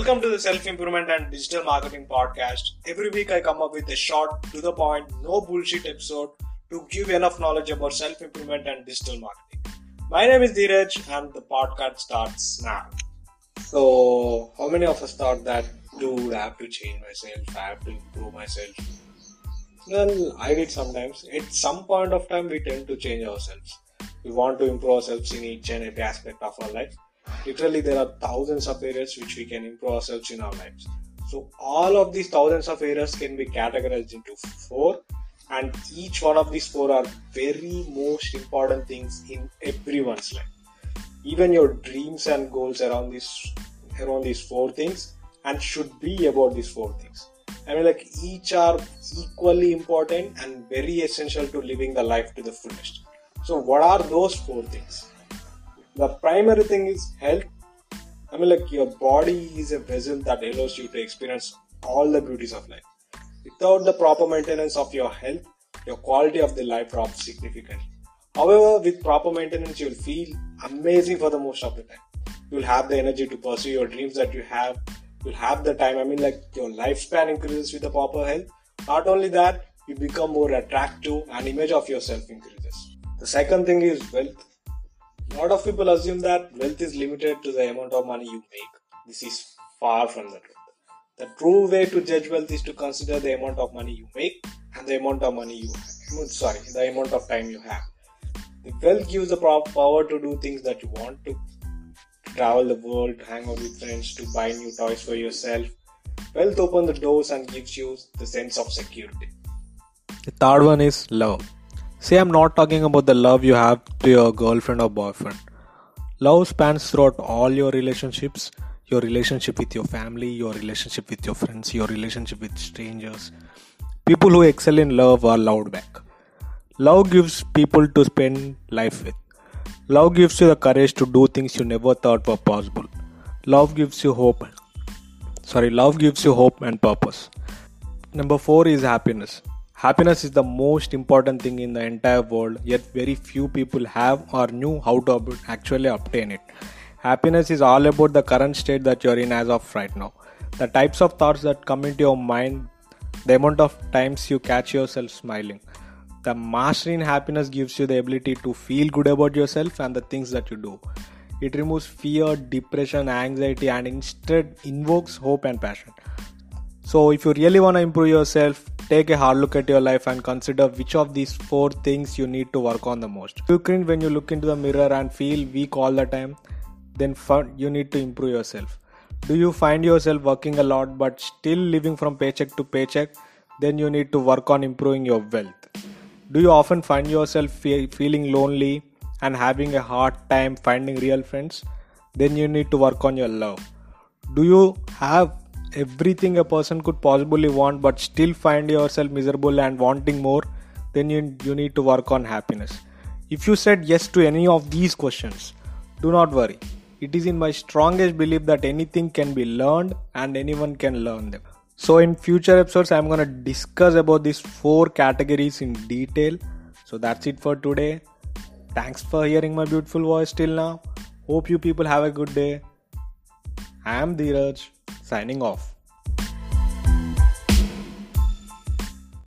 Welcome to the Self Improvement and Digital Marketing Podcast. Every week I come up with a short, to the point, no bullshit episode to give enough knowledge about self improvement and digital marketing. My name is Dheeraj and the podcast starts now. So, how many of us thought that, dude, I have to change myself, I have to improve myself? Well, I did sometimes. At some point of time, we tend to change ourselves. We want to improve ourselves in each and every aspect of our life literally there are thousands of areas which we can improve ourselves in our lives. So all of these thousands of areas can be categorized into four and each one of these four are very most important things in everyone's life. Even your dreams and goals around this around these four things and should be about these four things. I mean like each are equally important and very essential to living the life to the fullest. So what are those four things the primary thing is health. I mean, like your body is a vessel that allows you to experience all the beauties of life. Without the proper maintenance of your health, your quality of the life drops significantly. However, with proper maintenance, you'll feel amazing for the most of the time. You'll have the energy to pursue your dreams that you have. You'll have the time. I mean, like your lifespan increases with the proper health. Not only that, you become more attractive and image of yourself increases. The second thing is wealth a lot of people assume that wealth is limited to the amount of money you make. This is far from the truth. The true way to judge wealth is to consider the amount of money you make and the amount of money you have. Sorry, the amount of time you have. The wealth gives the power to do things that you want to, travel the world, hang out with friends, to buy new toys for yourself. Wealth opens the doors and gives you the sense of security. The third one is love. See, I'm not talking about the love you have to your girlfriend or boyfriend. Love spans throughout all your relationships your relationship with your family, your relationship with your friends, your relationship with strangers. People who excel in love are loved back. Love gives people to spend life with. Love gives you the courage to do things you never thought were possible. Love gives you hope. Sorry, love gives you hope and purpose. Number four is happiness. Happiness is the most important thing in the entire world, yet very few people have or knew how to actually obtain it. Happiness is all about the current state that you're in as of right now. The types of thoughts that come into your mind, the amount of times you catch yourself smiling. The mastery in happiness gives you the ability to feel good about yourself and the things that you do. It removes fear, depression, anxiety, and instead invokes hope and passion. So, if you really want to improve yourself, take a hard look at your life and consider which of these four things you need to work on the most. You cringe when you look into the mirror and feel weak all the time, then you need to improve yourself. Do you find yourself working a lot but still living from paycheck to paycheck? Then you need to work on improving your wealth. Do you often find yourself fe- feeling lonely and having a hard time finding real friends? Then you need to work on your love. Do you have everything a person could possibly want but still find yourself miserable and wanting more then you, you need to work on happiness. If you said yes to any of these questions do not worry. It is in my strongest belief that anything can be learned and anyone can learn them. So in future episodes i'm going to discuss about these four categories in detail. So that's it for today. Thanks for hearing my beautiful voice till now. Hope you people have a good day. I am Dheeraj signing off.